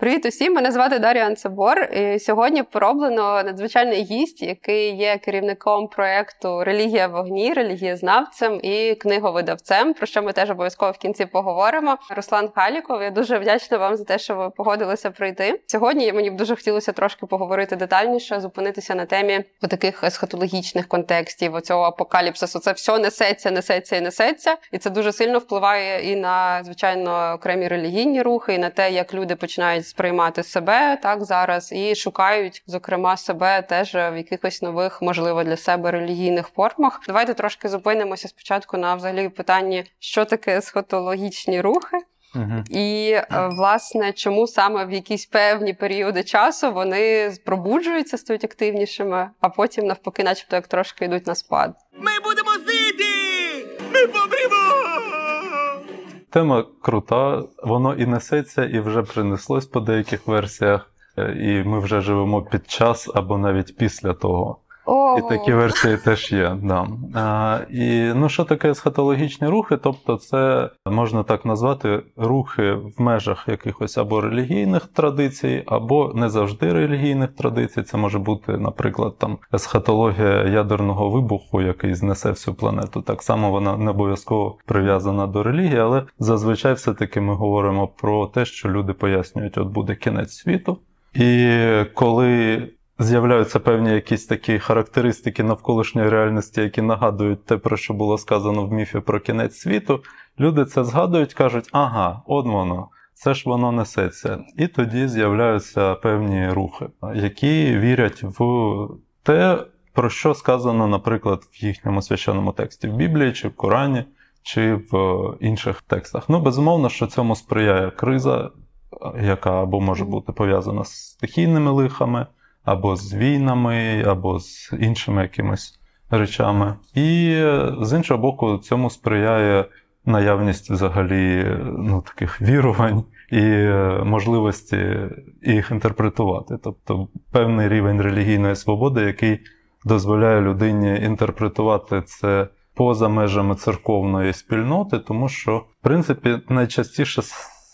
Привіт усім! Мене звати Дар'я Анцебор. І Сьогодні пороблено надзвичайний гість, який є керівником проєкту Релігія вогні, релігієзнавцем і книговидавцем, про що ми теж обов'язково в кінці поговоримо. Руслан Халіков. Я дуже вдячна вам за те, що ви погодилися прийти. Сьогодні мені б дуже хотілося трошки поговорити детальніше, зупинитися на темі таких есхатологічних контекстів, оцього апокаліпсису. Це все несеться, несеться і несеться, і це дуже сильно впливає і на звичайно окремі релігійні рухи, і на те, як люди починають сприймати себе так зараз і шукають, зокрема, себе теж в якихось нових, можливо, для себе релігійних формах. Давайте трошки зупинимося спочатку на взагалі питанні, що таке схотологічні рухи. Угу. І е, власне, чому саме в якісь певні періоди часу вони пробуджуються, стають активнішими, а потім навпаки, начебто, як трошки йдуть на спад. Ми Тема крута, воно і несеться, і вже принеслось по деяких версіях, е, і ми вже живемо під час або навіть після того. І такі версії теж є. Да. А, і ну, що таке есхатологічні рухи? Тобто, це можна так назвати рухи в межах якихось або релігійних традицій, або не завжди релігійних традицій. Це може бути, наприклад, там есхатологія ядерного вибуху, який знесе всю планету. Так само вона не обов'язково прив'язана до релігії, але зазвичай все-таки ми говоримо про те, що люди пояснюють, от буде кінець світу. І коли з'являються певні якісь такі характеристики навколишньої реальності, які нагадують те, про що було сказано в міфі про кінець світу, люди це згадують, кажуть, ага, от воно. Це ж воно несеться. І тоді з'являються певні рухи, які вірять в те, про що сказано, наприклад, в їхньому священному тексті в Біблії, чи в Корані, чи в інших текстах. Ну, безумовно, що цьому сприяє криза, яка або може бути пов'язана з стихійними лихами, або з війнами, або з іншими якимись речами. І з іншого боку, цьому сприяє наявність взагалі ну, таких вірувань і можливості їх інтерпретувати. Тобто певний рівень релігійної свободи, який дозволяє людині інтерпретувати це поза межами церковної спільноти, тому що, в принципі, найчастіше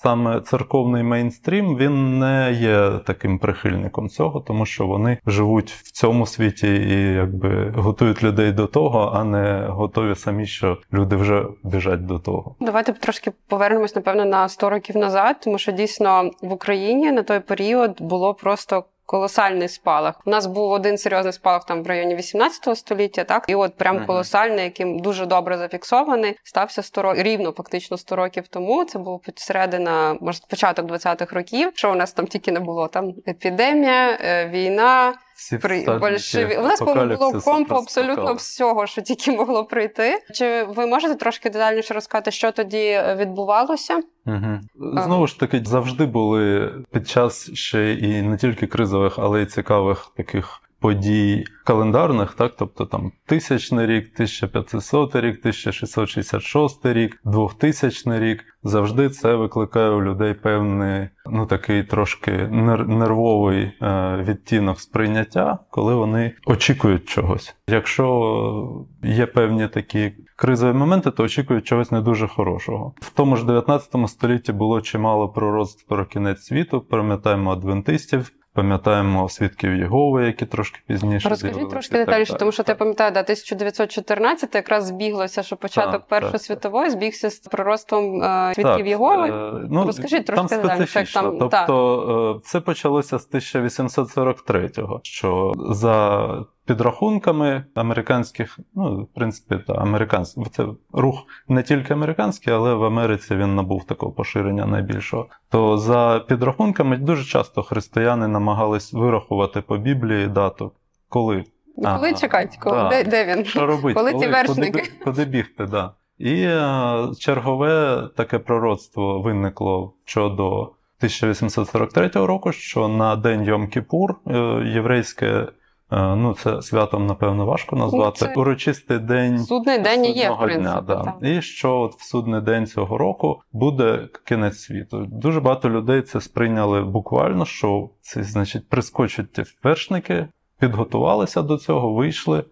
саме церковний мейнстрім він не є таким прихильником цього, тому що вони живуть в цьому світі і якби готують людей до того, а не готові самі, що люди вже біжать до того. Давайте трошки повернемось, напевно, на 100 років назад, тому що дійсно в Україні на той період було просто. Колосальний спалах. У нас був один серйозний спалах там в районі 18 століття, так і от прям Мгм. колосальний, яким дуже добре зафіксований, стався 100 років, рівно фактично 100 років тому. Це був середина, може, початок 20-х років. Що у нас там тільки не було? Там епідемія, е, війна, Всі при большеві. У нас було компо абсолютно всього, що тільки могло прийти. Чи ви можете трошки детальніше розказати, що тоді е, відбувалося? Угу. Знову ж таки, завжди були під час ще і не тільки кризових, але й цікавих таких подій календарних, так, тобто там тисячний рік, 1500 рік, 1666 рік, 2000 рік. Завжди це викликає у людей певний, ну такий трошки нер- нервовий е, відтінок сприйняття, коли вони очікують чогось. Якщо є певні такі кризові моменти, то очікують чогось не дуже хорошого. В тому ж 19 столітті було чимало пророцтв про кінець світу. Пам'ятаємо адвентистів, пам'ятаємо свідків Єгови, які трошки пізніше Розкажіть трошки деталі, детальніше, тому що ти я пам'ятаю, да, 1914 якраз збіглося, що початок Так, Першої так, світової збігся з проростом е, свідків Так, Єгови. е, Ну, Розкажіть там трошки детальніше, як там- тобто, це почалося з 1843-го, що за підрахунками американських, ну, в принципі, та, американських, це рух не тільки американський, але в Америці він набув такого поширення найбільшого. То за підрахунками дуже часто християни намагались вирахувати по Біблії дату, коли. Ну, Коли Ага, чекать, коли, да. де, де він? Що робити? Коли ці вершники? Куди, куди бігти, да. І е, чергове таке пророцтво виникло щодо 1843 року, що на день Йом-Кіпур е, єврейське, ну це святом, напевно, важко назвати. це Урочистий день. Судний день є, в принципі. дня, да. так. І що от в судний день цього року буде кінець світу. Дуже багато людей це сприйняли буквально, що це значить прискочать ті вершники, підготувалися до цього, вийшли.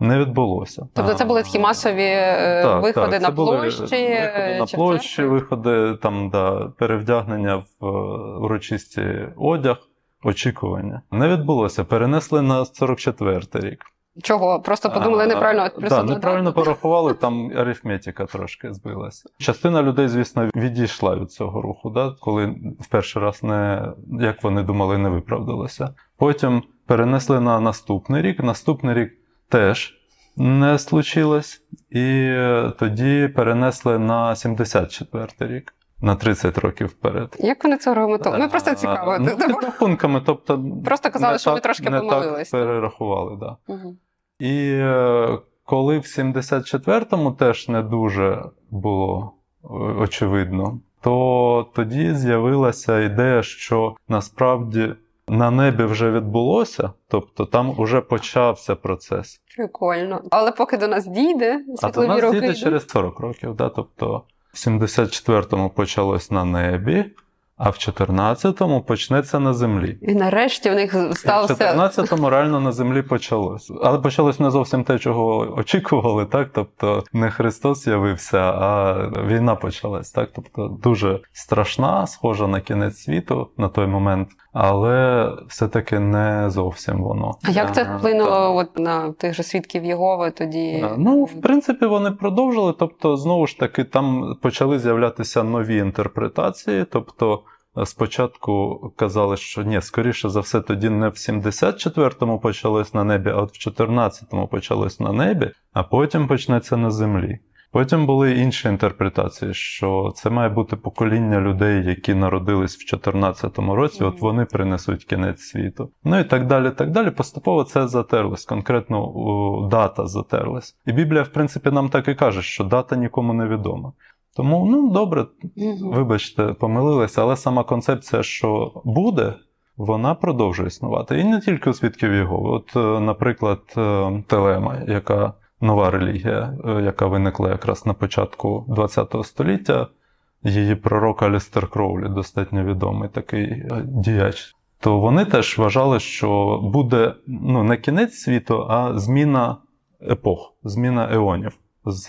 не відбулося. Тобто це були такі масові е, Так, виходи так, на площі. Виходи на площі, виходи там, да, перевдягнення в е, урочисті одяг, очікування. Не відбулося, перенесли на 44-й рік. Чого? Просто подумали А, неправильно да, неправильно порахували, там арифметика трошки збилася. Частина людей, звісно, відійшла від цього руху, да, коли в перший раз не, як вони думали, не виправдалося. Потім перенесли на наступний рік. Наступний рік теж не случилось. І е, тоді перенесли на 74 рік, на 30 років вперед. Як вони це аргументували? Ну просто цікаво. Ну, підрахунками, тобто Просто казали, що так- трошки не помилились, Так перерахували, так. Да. Мгм. І е, коли в 74-му теж не дуже було е, очевидно, то тоді з'явилася ідея, що насправді на небі вже відбулося, тобто там вже почався процес. Прикольно. Але поки до нас дійде, А до нас дійде через 40 років. Да? Тобто в 74-му почалось на небі, а в 14-му почнеться на землі. І нарешті в них В 14-му реально на землі почалось. Але почалось не зовсім те, чого очікували, так? Тобто не Христос з'явився, а війна почалась. Так? Тобто дуже страшна, схожа на кінець світу на той момент, але все-таки не зовсім воно. А як це Е, вплинуло от на тих же свідків Єгови тоді? Е, Ну, в принципі, вони продовжили. Тобто, знову ж таки, там почали з'являтися нові інтерпретації. Тобто, спочатку казали, що ні, скоріше за все, тоді не в 74-му почалось на небі, а от в 14-му почалось на небі, а потім почнеться на землі. Потім були інші інтерпретації, що це має бути покоління людей, які народились в 14-му році, от вони принесуть кінець світу. Ну і так далі. так далі. Поступово це затерлось, конкретно дата затерлась. І Біблія, в принципі, нам так і каже, що дата нікому не відома. Тому, ну добре, вибачте, помилилися, але сама концепція, що буде, вона продовжує існувати. І не тільки у свідків Єгови. От, е, наприклад, е, Телема, яка нова релігія, е, яка виникла якраз на початку ХХ століття, її пророк Алістер Кроулі, достатньо відомий такий діяч. То вони теж вважали, що буде ну, не кінець світу, а зміна епох, зміна еонів. З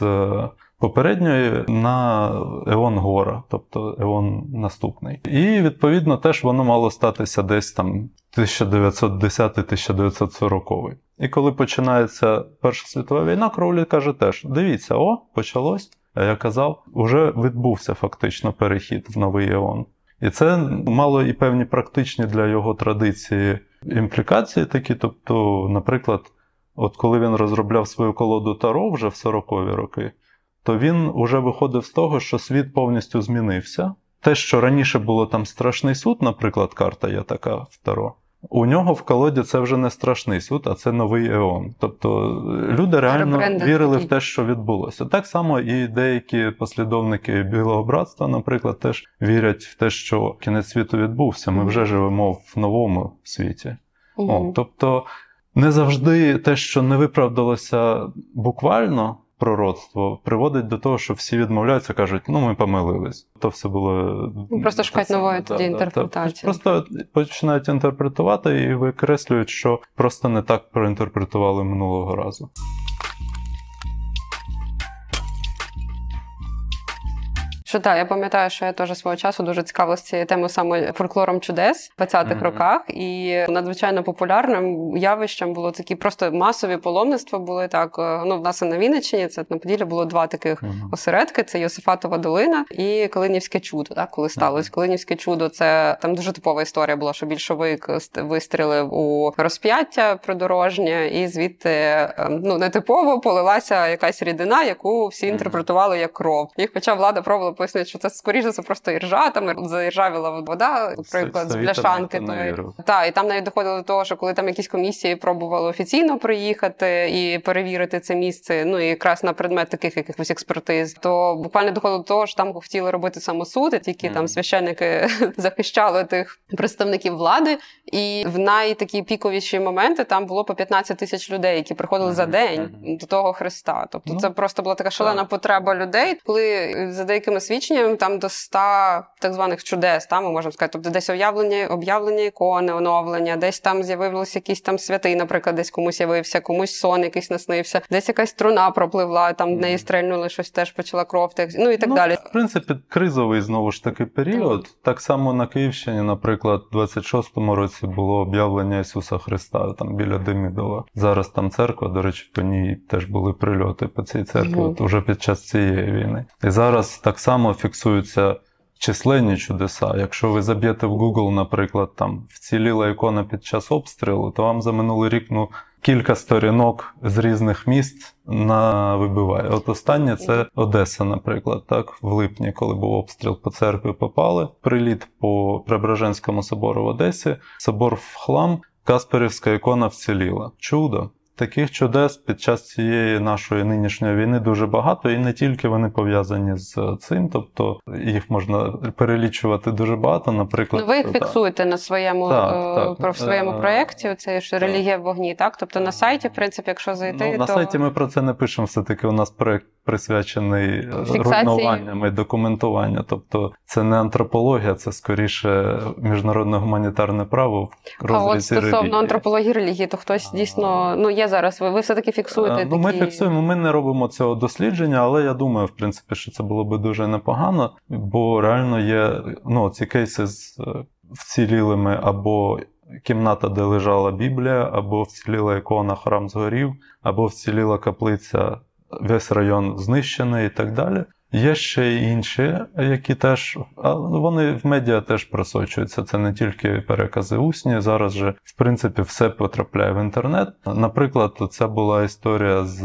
попередньої на Еон Гора, тобто Еон наступний. І відповідно теж воно мало статися десь там 1910-1940. І коли починається Перша світова війна, Кроулі каже теж: дивіться, о, почалось. Я казав, вже відбувся фактично перехід в новий Еон. І це мало і певні практичні для його традиції імплікації такі. Тобто, наприклад, от коли він розробляв свою колоду Таро вже в 40-ві роки, то він уже виходив з того, що світ повністю змінився. Те, що раніше було там страшний суд, наприклад, карта є така в Таро. У нього в колоді це вже не страшний суд, а це новий еон. Тобто е, люди реально вірили такий. в те, що відбулося. Так само і деякі послідовники Білого братства, наприклад, теж вірять в те, що кінець світу відбувся. Ми вже живемо в новому світі. О, тобто не завжди те, що не виправдалося буквально пророцтво, приводить до того, що всі відмовляються, кажуть, ну ми помилились. То все було. Ну, просто шукати шукають нової да, тоді да, інтерпретації. та. Просто починають інтерпретувати і викреслюють, що просто не так проінтерпретували минулого разу. Що так, я пам'ятаю, що я теж свого часу дуже цікавилася цією темою саме фольклором чудес в 20-х Мгм. роках, і надзвичайно популярним явищем було такі просто масові паломництва були так. е, Ну, в нас і на Вінниччині це на Поділі було два таких Мгм. осередки: це Йосифатова долина і Калинівське чудо. Так, коли сталося Калинівське чудо, це там дуже типова історія була, що більшовик ст- вистрілив у розп'яття придорожнє, і звідти е, ну нетипово полилася якась рідина, яку всі інтерпретували як кров. І хоча влада пробувала пояснити, що це скоріше це просто іржа, там заіржавіла вода, наприклад, з бляшанки. Так, і там навіть доходило до того, що коли там якісь комісії пробували офіційно приїхати і перевірити це місце, ну і якраз на предмет таких якихось експертиз, то буквально доходило до того, що там хотіли робити самосуд, і тільки там Мгм. священники захищали тих представників влади. І в найтакі піковіші моменти там було по 15 тисяч людей, які приходили за Мгм, день мгм. до того Христа. Тобто, Ну, це просто була така шалена так. потреба людей, коли за деякими свідченнями свідченням там до 100 так званих чудес, та, ми можемо сказати. Тобто десь об'явлення, об'явлення ікони, оновлення, десь там з'явився якийсь там святий, наприклад, десь комусь явився, комусь сон якийсь наснився, десь якась струна пропливла, там в неї стрельнули щось теж почала кров, ну і так ну, далі. В принципі, кризовий знову ж таки період. Так само на Київщині, наприклад, у 26-му році було об'явлення Ісуса Христа там біля Демідова. Зараз там церква, до речі, по ній теж були прильоти по цій церкві, Мгм. от уже під час цієї війни. І зараз так само фіксуються. Численні чудеса. Якщо ви заб'єте в Google, наприклад, там вціліла ікона під час обстрілу, то вам за минулий рік ну, кілька сторінок з різних міст на вибиває. От останнє це Одеса, наприклад, так, в липні, коли був обстріл по церкві, попали. Приліт по Преображенському собору в Одесі, собор в хлам, Касперівська ікона вціліла. Чудо. Таких чудес під час цієї нашої нинішньої війни дуже багато, і не тільки вони пов'язані з цим, тобто їх можна перелічувати дуже багато. Наприклад, Ну, ви їх фіксуєте на своєму Так, е, так. про в своєму Е, проєкті. Це ж релігія в вогні, так? Тобто на сайті, в принципі, якщо зайти, Ну, на то сайті ми про це не пишемо. Все-таки у нас проект присвячений руйнуванням і документуванню. Тобто це не антропологія, це скоріше міжнародне гуманітарне право в а от стосовно релігії. антропології релігії, то хтось дійсно ну є зараз. Ви, ви все таки фіксуєте Е, Ну, ми фіксуємо, ми не робимо цього дослідження, але я думаю, в принципі, що це було би дуже непогано, бо реально є ну, ці кейси з е, вцілілими або кімната, де лежала Біблія, або вціліла ікона, храм згорів, або вціліла каплиця, весь район знищений і так далі. Є ще й інші, які теж, а вони в медіа теж просочуються. Це не тільки перекази усні. Зараз же, в принципі, все потрапляє в інтернет. Наприклад, це була історія з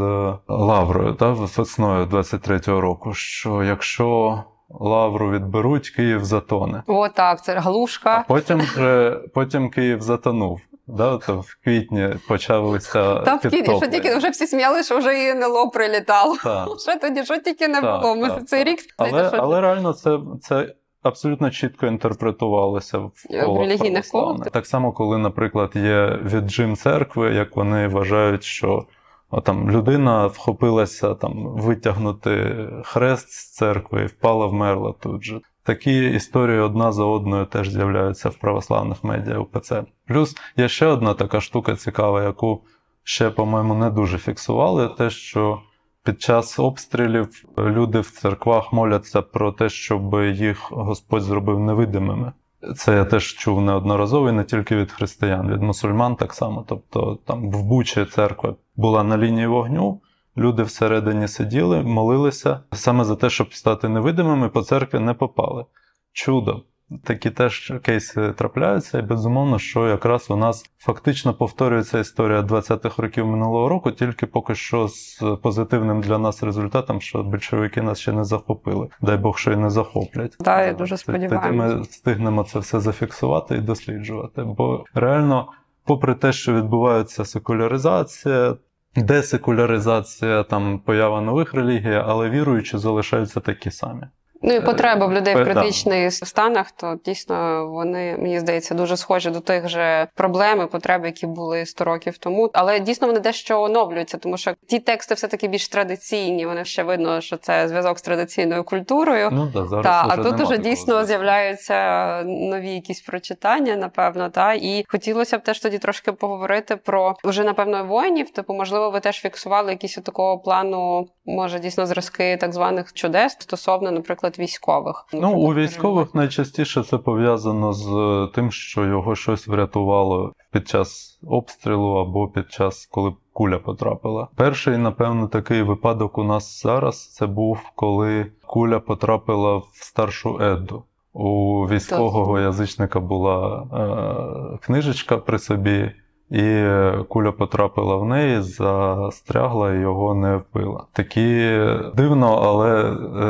Лаврою та весною 23-го року. Що якщо Лавру відберуть, Київ затоне. О, так, це А галушка. потім вже потім Київ затонув. Да, то в квітні почалися Та в кіні, що тільки вже всі сміяли, що вже і НЛО прилітало. Так. Що тоді, що тільки не Так, було. Ми так, цей так. рік Але, що але реально це, це абсолютно чітко інтерпретувалося в В релігійних колах? Так само, коли, наприклад, є віджим церкви, як вони вважають, що о, там, людина вхопилася там, витягнути хрест з церкви і впала, вмерла тут же. Такі історії одна за одною теж з'являються в православних медіа УПЦ. Плюс є ще одна така штука цікава, яку ще, по-моєму, не дуже фіксували, те, що під час обстрілів люди в церквах моляться про те, щоб їх Господь зробив невидимими. Це я теж чув неодноразово, і не тільки від християн, від мусульман так само. Тобто там в Бучі церква була на лінії вогню, люди всередині сиділи, молилися саме за те, щоб стати невидимими, по церкві не попали. Чудо. Такі теж кейси трапляються, і безумовно, що якраз у нас фактично повторюється історія 20-х років минулого року, тільки поки що з позитивним для нас результатом, що більшовики нас ще не захопили. Дай Бог, що й не захоплять. Да, я дуже т- Тоді сподіваюся. ми встигнемо це все зафіксувати і досліджувати. Бо реально, попри те, що відбувається секуляризація, десекуляризація, там поява нових релігій, але віруючі залишаються такі самі. Ну і потреба в людей в Е, да. критичних станах, то дійсно вони, мені здається, дуже схожі до тих же проблем і потреб, які були 100 років тому. Але дійсно вони дещо оновлюються, тому що ті тексти все таки більш традиційні. Вони ще видно, що це зв'язок з традиційною культурою. Ну, да, зараз Та, а тут уже дійсно з'являються нові якісь прочитання, напевно, та і хотілося б теж тоді трошки поговорити про вже напевно воїнів. Типу, можливо, ви теж фіксували якісь такого плану, може дійсно зразки так званих чудес стосовно, наприклад, військових. Ну, у військових найчастіше це пов'язано з е, тим, що його щось врятувало під час обстрілу або під час, коли куля потрапила. Перший, напевно, такий випадок у нас зараз це був, коли куля потрапила в старшу Едду. У військового язичника була е, книжечка при собі, і куля потрапила в неї, застрягла і його не вбила. Такі дивно, але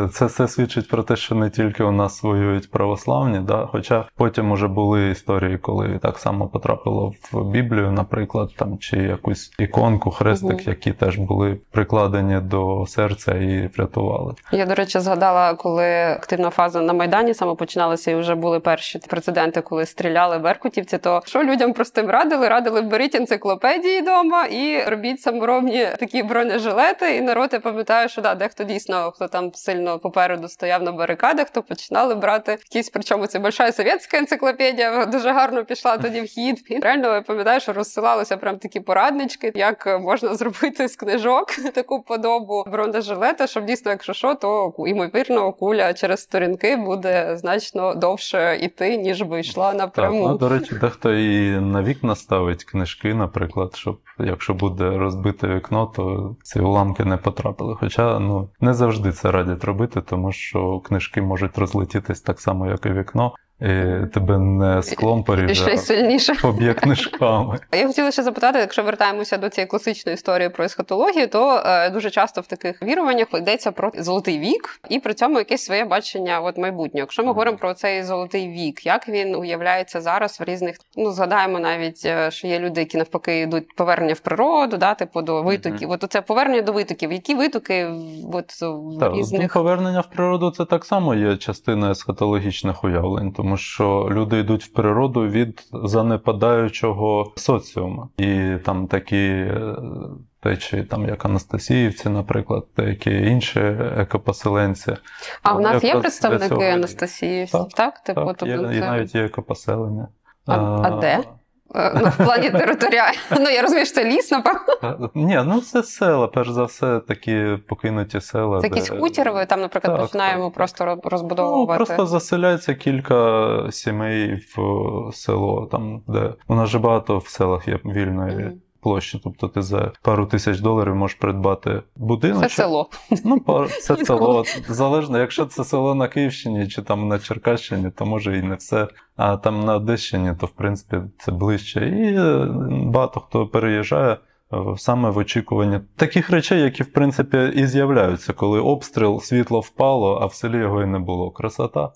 е, це все свідчить про те, що не тільки у нас воюють православні, да? хоча потім уже були історії, коли так само потрапило в Біблію, наприклад, там чи якусь іконку, хрестик, Мгм. які теж були прикладені до серця і врятували. Я, до речі, згадала, коли активна фаза на Майдані саме починалася, і вже були перші прецеденти, коли стріляли беркутівці. То що людям простим радили? Радили беріть енциклопедії вдома і робіть саморобні такі бронежилети. І народ, я пам'ятаю, що да, дехто дійсно, хто там сильно попереду стояв на барикадах, то починали брати якісь, причому це большая совєтська енциклопедія дуже гарно пішла тоді в хід. І реально я пам'ятаю, що розсилалися прям такі пораднички, як можна зробити з книжок таку подобу бронежилета, щоб дійсно, якщо що, то ймовірно куля через сторінки буде значно довше йти, ніж би йшла Так, напряму. ну, до речі, дехто і на вікна ставить книжки, наприклад, щоб якщо буде розбите вікно, то ці уламки не потрапили. Хоча ну не завжди це радять робити, тому що книжки можуть розлетітись так само, як і вікно, тебе не склом поріже, сильніше. поб'є книжками. Я хотіла ще запитати, якщо вертаємося до цієї класичної історії про есхатологію, то е, дуже часто в таких віруваннях йдеться про золотий вік і при цьому якесь своє бачення от майбутнього. Якщо ми говоримо про цей золотий вік, як він уявляється зараз в різних, ну згадаємо навіть, е, що є люди, які навпаки йдуть повернення в природу, да, типу до витоків. От це повернення до витоків. Які витоки от в Так, ну, різних повернення в природу це так само є частина есхатологічних уявлень, тому що люди йдуть в природу від занепадаючого соціуму. І там такі е, течії, там як Анастасіївці, наприклад, деякі інші екопоселенці. а в нас є представники Анастасіївців, Так, Так, типу, Так, є, тобто і навіть є екопоселення. А- а де? Е, ну, в плані територіально. Ну я розумію, що це ліс, напевно. Ні, ну це села, перш за все, такі покинуті села. Це якісь де- хутір, ви там, наприклад, Так, починаємо так, просто ро- Ну, просто заселяється кілька сімей в село, там, де у нас же багато в селах є вільної Мгм. Площі. Тобто ти за пару тисяч доларів можеш придбати будинок. Це село. Ну, пар- це село. Залежно, якщо це село на Київщині чи там на Черкащині, то може і не все. А там на Одещині, то в принципі це ближче. І е, багато хто переїжджає. е, Саме в очікуванні таких речей, які в принципі і з'являються, коли обстріл, світло впало, а в селі його і не було. Красота.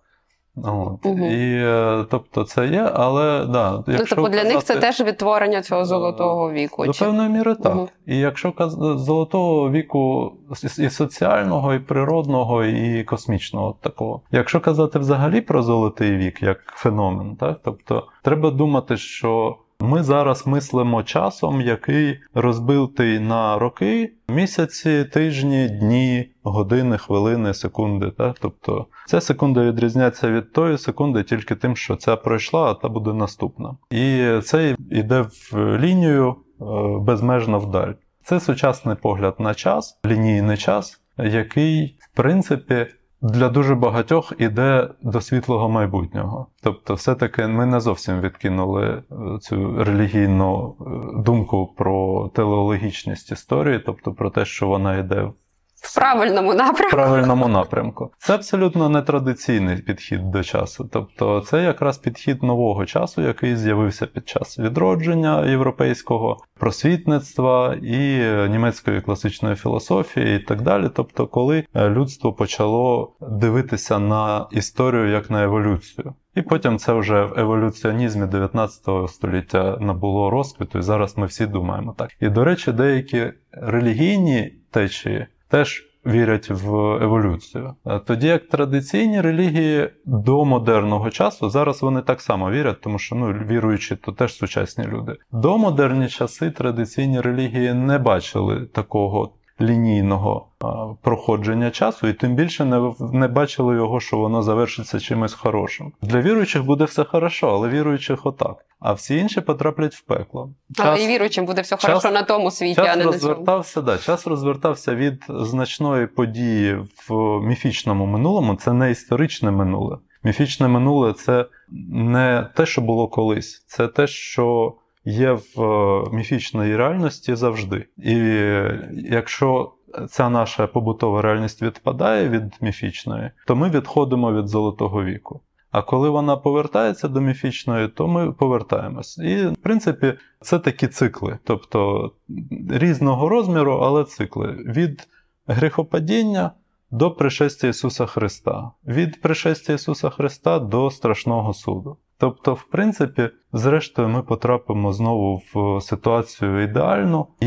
От. Угу. І е, тобто це є, але да, Ну, якщо тобто для них це теж відтворення цього золотого віку. до Чи... певної міри так. Угу. І якщо каз- золотого віку і соціального, і природного, і космічного такого. Якщо казати взагалі про золотий вік як феномен, так тобто треба думати, що ми зараз мислимо часом, який розбитий на роки, місяці, тижні, дні, години, хвилини, секунди. Так? Тобто ця секунда відрізняється від тої секунди тільки тим, що ця пройшла, а та буде наступна. І це йде в лінію е, безмежно вдаль. Це сучасний погляд на час, лінійний час, який, в принципі, для дуже багатьох іде до світлого майбутнього. Тобто, все-таки ми не зовсім відкинули е, цю релігійну е, думку про телеологічність історії, тобто про те, що вона йде В правильному напрямку. в правильному напрямку. Це абсолютно нетрадиційний підхід до часу. Тобто, це якраз підхід нового часу, який з'явився під час відродження європейського просвітництва і німецької класичної філософії, і так далі. Тобто, коли е, людство почало дивитися на історію як на еволюцію. І потім це вже в еволюціонізмі 19 століття набуло розквіту, і зараз ми всі думаємо так. І, до речі, деякі релігійні течії теж вірять в еволюцію. Е, Тоді як традиційні релігії до модерного часу, зараз вони так само вірять, тому що ну, віруючі то теж сучасні люди. До модерні часи традиційні релігії не бачили такого. Лінійного проходження часу, і тим більше не, не бачили його, що воно завершиться чимось хорошим. Для віруючих буде все хорошо, але віруючих отак. А всі інші потраплять в пекло. Але і віруючим буде все час- хорошо на тому світі, а Час не на цьому. да, час розвертався від значної події в міфічному минулому. Це не історичне минуле. Міфічне минуле це не те, що було колись, це те, що є в е, міфічної реальності завжди. І якщо ця наша побутова реальність відпадає від міфічної, то ми відходимо від золотого віку. А коли вона повертається до міфічної, то ми повертаємось. І, в принципі, це такі цикли, тобто різного розміру, але цикли від гріхопадіння до пришестя Ісуса Христа, від пришестя Ісуса Христа до страшного суду. Тобто, в принципі, зрештою, ми потрапимо знову в ситуацію ідеальну, і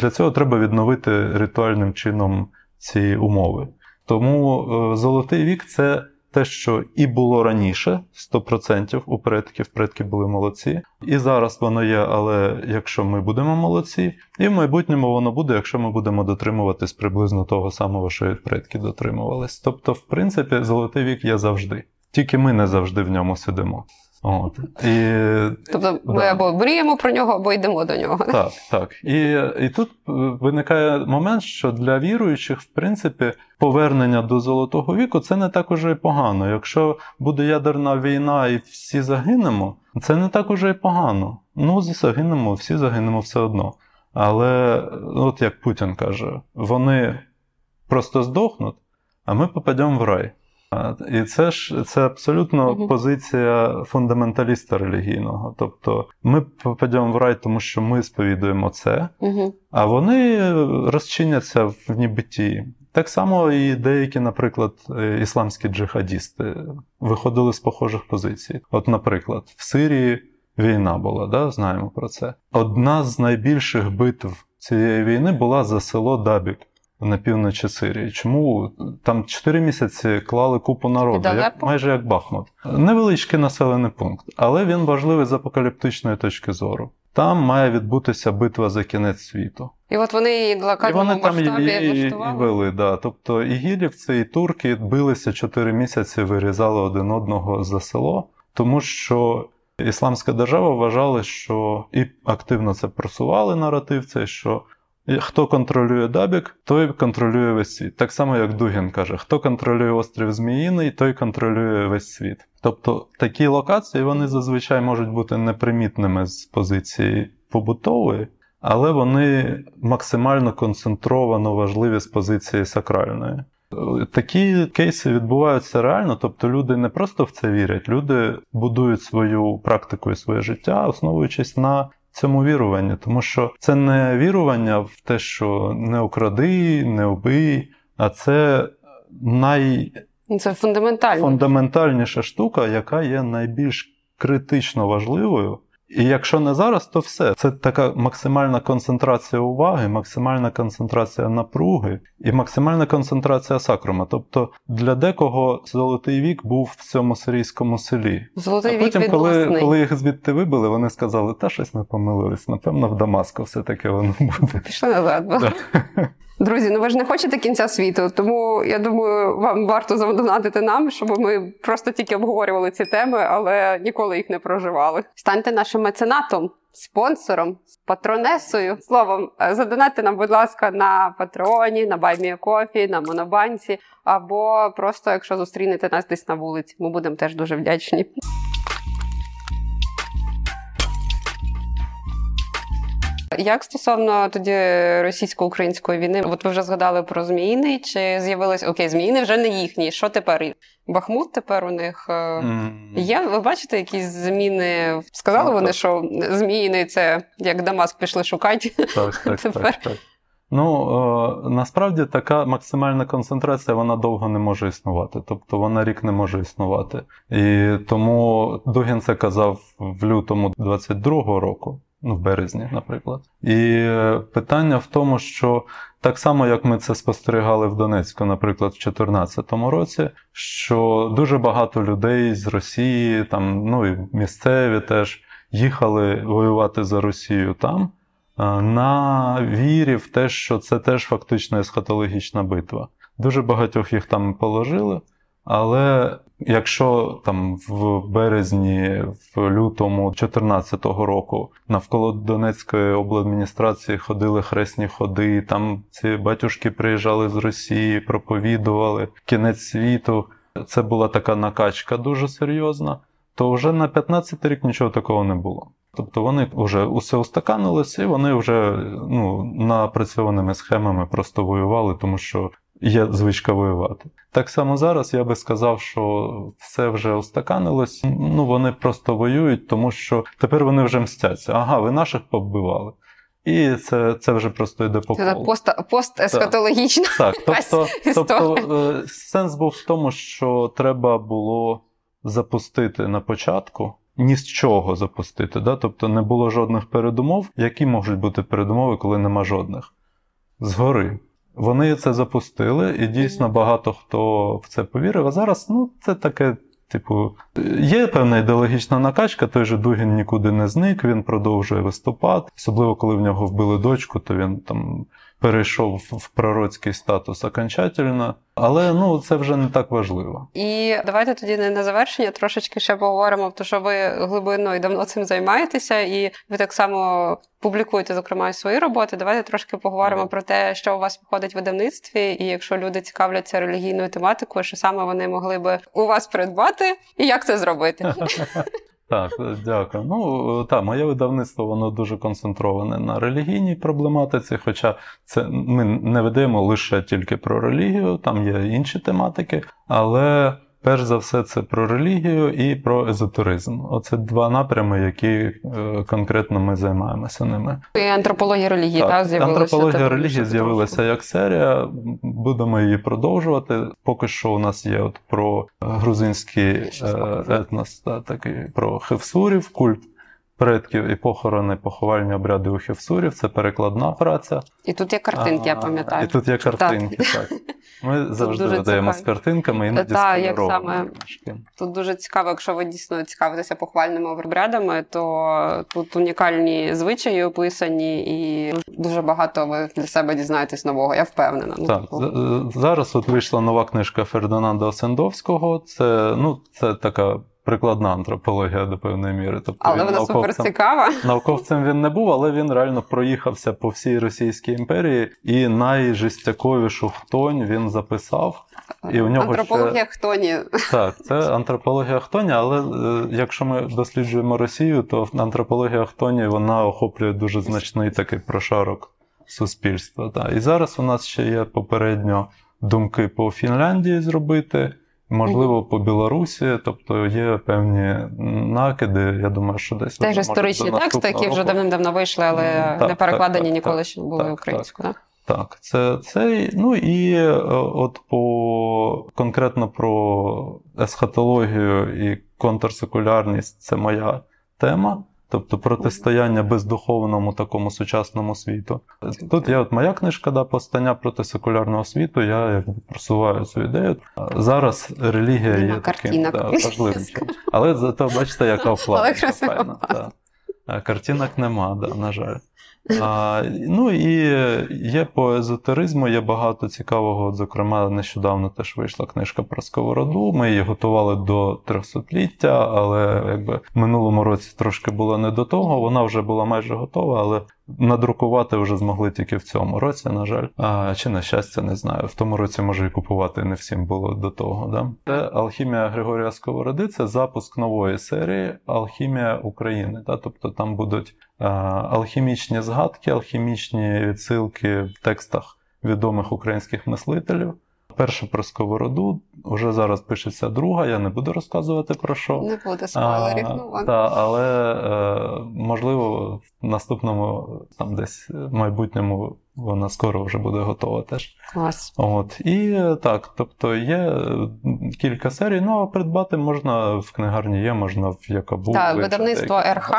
для цього треба відновити ритуальним чином ці умови. Тому е, золотий вік це те, що і було раніше 100% у предків, предки були молодці. І зараз воно є, але якщо ми будемо молодці, і в майбутньому воно буде, якщо ми будемо дотримуватись приблизно того самого, що і предки дотримувались. Тобто, в принципі, золотий вік є завжди. Тільки ми не завжди в ньому сидимо. От. І Тобто ми Да. або мріємо про нього, або йдемо до нього. Так, так. І, і тут е, виникає момент, що для віруючих, в принципі, повернення до золотого віку це не так уже і погано. Якщо буде ядерна війна і всі загинемо, це не так уже і погано. Ну, загинемо, всі загинемо все одно. Але, от як Путін каже, вони просто здохнуть, а ми попадемо в рай. І це ж це абсолютно позиція фундаменталіста релігійного. Тобто ми попадемо в рай, тому що ми сповідуємо це, а вони розчиняться в нібитті. Так само і деякі, наприклад, е, ісламські джихадісти виходили з похожих позицій. От, наприклад, в Сирії війна була, да? знаємо про це. Одна з найбільших битв цієї війни була за село Дабік на півночі Сирії. Чому там 4 місяці клали купу народу, як, майже як Бахмут. Невеличкий населений пункт, але він важливий з апокаліптичної точки зору. Там має відбутися битва за кінець світу. І от вони її І локальному вони там масштабі і, вели. Да. Тобто і гілівці, і турки билися 4 місяці, вирізали один одного за село, тому що Ісламська держава вважала, що і активно це просували наратив, цей, що хто контролює Дабік, той контролює весь світ. Так само, як Дугін каже, хто контролює острів Зміїний, той контролює весь світ. Тобто такі локації вони зазвичай можуть бути непримітними з позиції побутової, але вони максимально концентровано важливі з позиції сакральної. Такі кейси відбуваються реально, тобто люди не просто в це вірять, люди будують свою практику і своє життя, основуючись на цьому віруванні, тому що це не вірування в те, що не укради, не убий, а це най... Це фундаментальніша штука, яка є найбільш критично важливою. І якщо не зараз, то все. Це така максимальна концентрація уваги, максимальна концентрація напруги і максимальна концентрація сакрума. Тобто для декого золотий вік був в цьому сирійському селі. Золотий а вік потім, коли, відносний. коли їх звідти вибили, вони сказали, та щось ми помилились. Напевно, в Дамаску все-таки воно буде. Пішли назад. Друзі, ну ви ж не хочете кінця світу, тому я думаю, вам варто задонатити нам, щоб ми просто тільки обговорювали ці теми, але ніколи їх не проживали. Станьте нашим меценатом, спонсором, патронесою. Словом, е, задонатьте нам, будь ласка, на Патреоні, на Байміокофі, на Монобанці, або просто якщо зустрінете нас десь на вулиці, ми будемо теж дуже вдячні. Як стосовно тоді російсько-української війни, от ви вже згадали про Зміїний, чи з'явилось окей, Зміїний вже не їхній. Що тепер? Бахмут тепер у них е, є. Ви бачите якісь зміни? Сказали вони, так. що Зміїний це як Дамаск пішли шукати. Так, так, Тепер. так, так. Ну, е, насправді така максимальна концентрація вона довго не може існувати. Тобто вона рік не може існувати. І тому Дугін це казав в лютому 22-го року, ну, в березні, наприклад. І е, питання в тому, що так само, як ми це спостерігали в Донецьку, наприклад, в 2014 році, що дуже багато людей з Росії, там, ну і місцеві теж їхали воювати за Росію там е, на вірі в те, що це теж фактично есхатологічна битва. Дуже багатьох їх там положили, але якщо там в березні, в лютому 2014 року навколо Донецької обладміністрації ходили хресні ходи, там ці батюшки приїжджали з Росії, проповідували кінець світу. Це була така накачка дуже серйозна. То вже на 15 рік нічого такого не було. Тобто вони вже усе устаканилось, і вони вже ну, напрацьованими схемами просто воювали, тому що є звичка воювати. Так само зараз я би сказав, що все вже устаканилось. Ну вони просто воюють, тому що тепер вони вже мстяться. Ага, ви наших побивали. І це, це вже просто йде по Це колу. пост, постескатологічна. Так, тобто, тобто е, сенс був в тому, що треба було запустити на початку. Ні з чого запустити, да? тобто не було жодних передумов. Які можуть бути передумови, коли нема жодних? Згори. Вони це запустили, і дійсно багато хто в це повірив. А зараз ну, це таке. Типу, є певна ідеологічна накачка, той же Дугін нікуди не зник, він продовжує виступати. Особливо, коли в нього вбили дочку, то він там перейшов в пророцький статус окончательно. Але ну це вже не так важливо. І давайте тоді не на завершення трошечки ще поговоримо, тому що ви глибинно і давно цим займаєтеся, і ви так само публікуєте, зокрема, і свої роботи. Давайте трошки поговоримо Мгм. про те, що у вас виходить в видавництві, і якщо люди цікавляться релігійною тематикою, що саме вони могли би у вас придбати, і як це зробити. Так, дякую. Ну так, моє видавництво воно дуже концентроване на релігійній проблематиці, хоча це ми не ведемо лише тільки про релігію, там є інші тематики, але перш за все це про релігію і про езотеризм. Оце два напрями, які е, конкретно ми займаємося ними. І антропологія релігії Так, та з'явилася. антропологія релігії з'явилася як серія. Будемо її продовжувати. Поки що у нас є от про грузинський е, етнос, та, такий про хевсурів, культ предків і похорони, поховальні обряди у хевсурів. Це перекладна праця. І тут є картинки, я пам'ятаю. І тут є картинки, так. Ми завжди видаємо з картинками, іноді Та, як саме. Тут дуже цікаво, якщо ви дійсно цікавитеся похвальними обрядами, то тут унікальні звичаї описані, і дуже багато ви для себе дізнаєтесь нового. Я впевнена. Так, зараз от вийшла нова книжка Фердинанда Осендовського. Це, ну, це така прикладна антропологія до певної міри. Тобто Але вона супер цікава. науковцем він не був, але він реально проїхався по всій Російській імперії і найжестяковішу хтонь він записав. І у нього Антропологія хтоні. Так, це антропологія хтоні, але е, якщо ми досліджуємо Росію, то антропологія хтоні вона охоплює дуже значний такий прошарок суспільства. Так. І зараз у нас ще є попередньо думки по Фінляндії зробити, можливо, по Білорусі, тобто є певні накиди. Я думаю, що десь Теж історичні тексти, які вже давним-давно вийшли, але так, не перекладені так, так, ніколи так. ще були Так, українською. Так? Так, це, це ну і е, от по конкретно про есхатологію і контрсекулярність це моя тема. Тобто протистояння бездуховному такому сучасному світу. Тут є от моя книжка да, постання проти секулярного світу. Я якби просуваю цю ідею. Зараз релігія Нема є таким да, важливим. Але зато бачите, яка оплата. Картинок нема, да, на жаль. А, ну і є по езотеризму, є багато цікавого. От, Зокрема, нещодавно теж вийшла книжка про сковороду. Ми її готували до 300-ліття, але якби минулому році трошки було не до того. Вона вже була майже готова, але надрукувати вже змогли тільки в цьому році, на жаль. А, чи на щастя, не знаю. В тому році може і купувати не всім було до того. Да? Це алхімія Григорія Сковороди, це запуск нової серії Алхімія України. Да? Тобто там будуть а, алхімічні згадки, алхімічні відсилки в текстах відомих українських мислителів. Перша про сковороду, вже зараз пишеться друга, я не буду розказувати про що. Не буде спойлерів. Ну, ладно. та, але е, можливо в наступному там десь майбутньому вона скоро вже буде готова теж. Клас. От і е, так, тобто є е, кілька серій. Ну а придбати можна в книгарні, є, можна в Якабу. Так, видавництво «РХ».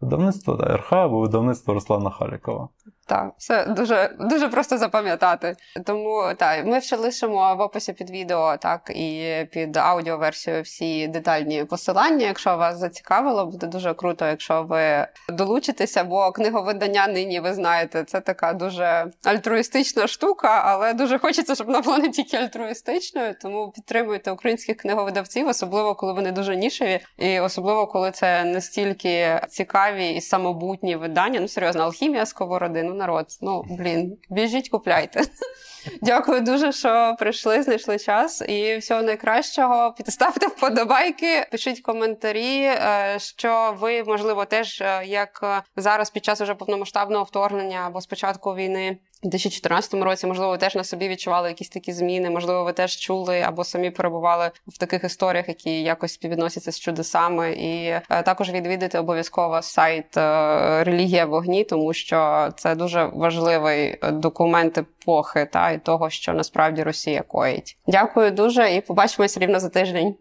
Видавництво да, РХ або видавництво Руслана Халікова. Так, все дуже дуже просто запам'ятати. Тому так, ми ще лишимо в описі під відео, так і під аудіоверсією всі детальні посилання. Якщо вас зацікавило, буде дуже круто, якщо ви долучитеся, бо книговидання нині, ви знаєте, це така дуже альтруїстична штука, але дуже хочеться, щоб вона була не тільки альтруїстичною. Тому підтримуйте українських книговидавців, особливо коли вони дуже нішеві, і особливо коли це настільки цікаві і самобутні видання. Ну серйозно, алхімія сковороди. Народ, ну блін, біжіть, купляйте. Дякую дуже, що прийшли, знайшли час. І всього найкращого. Підставте вподобайки, пишіть коментарі, е, що ви, можливо, теж е, як е, зараз під час уже повномасштабного вторгнення або спочатку війни. У 2014 році, можливо, ви теж на собі відчували якісь такі зміни, можливо, ви теж чули або самі перебували в таких історіях, які якось співвідносяться з чудесами. І е, також відвідати обов'язково сайт е, Релігія вогні, тому що це дуже важливий е, документ епохи та і того, що насправді Росія коїть. Дякую дуже і побачимось рівно за тиждень.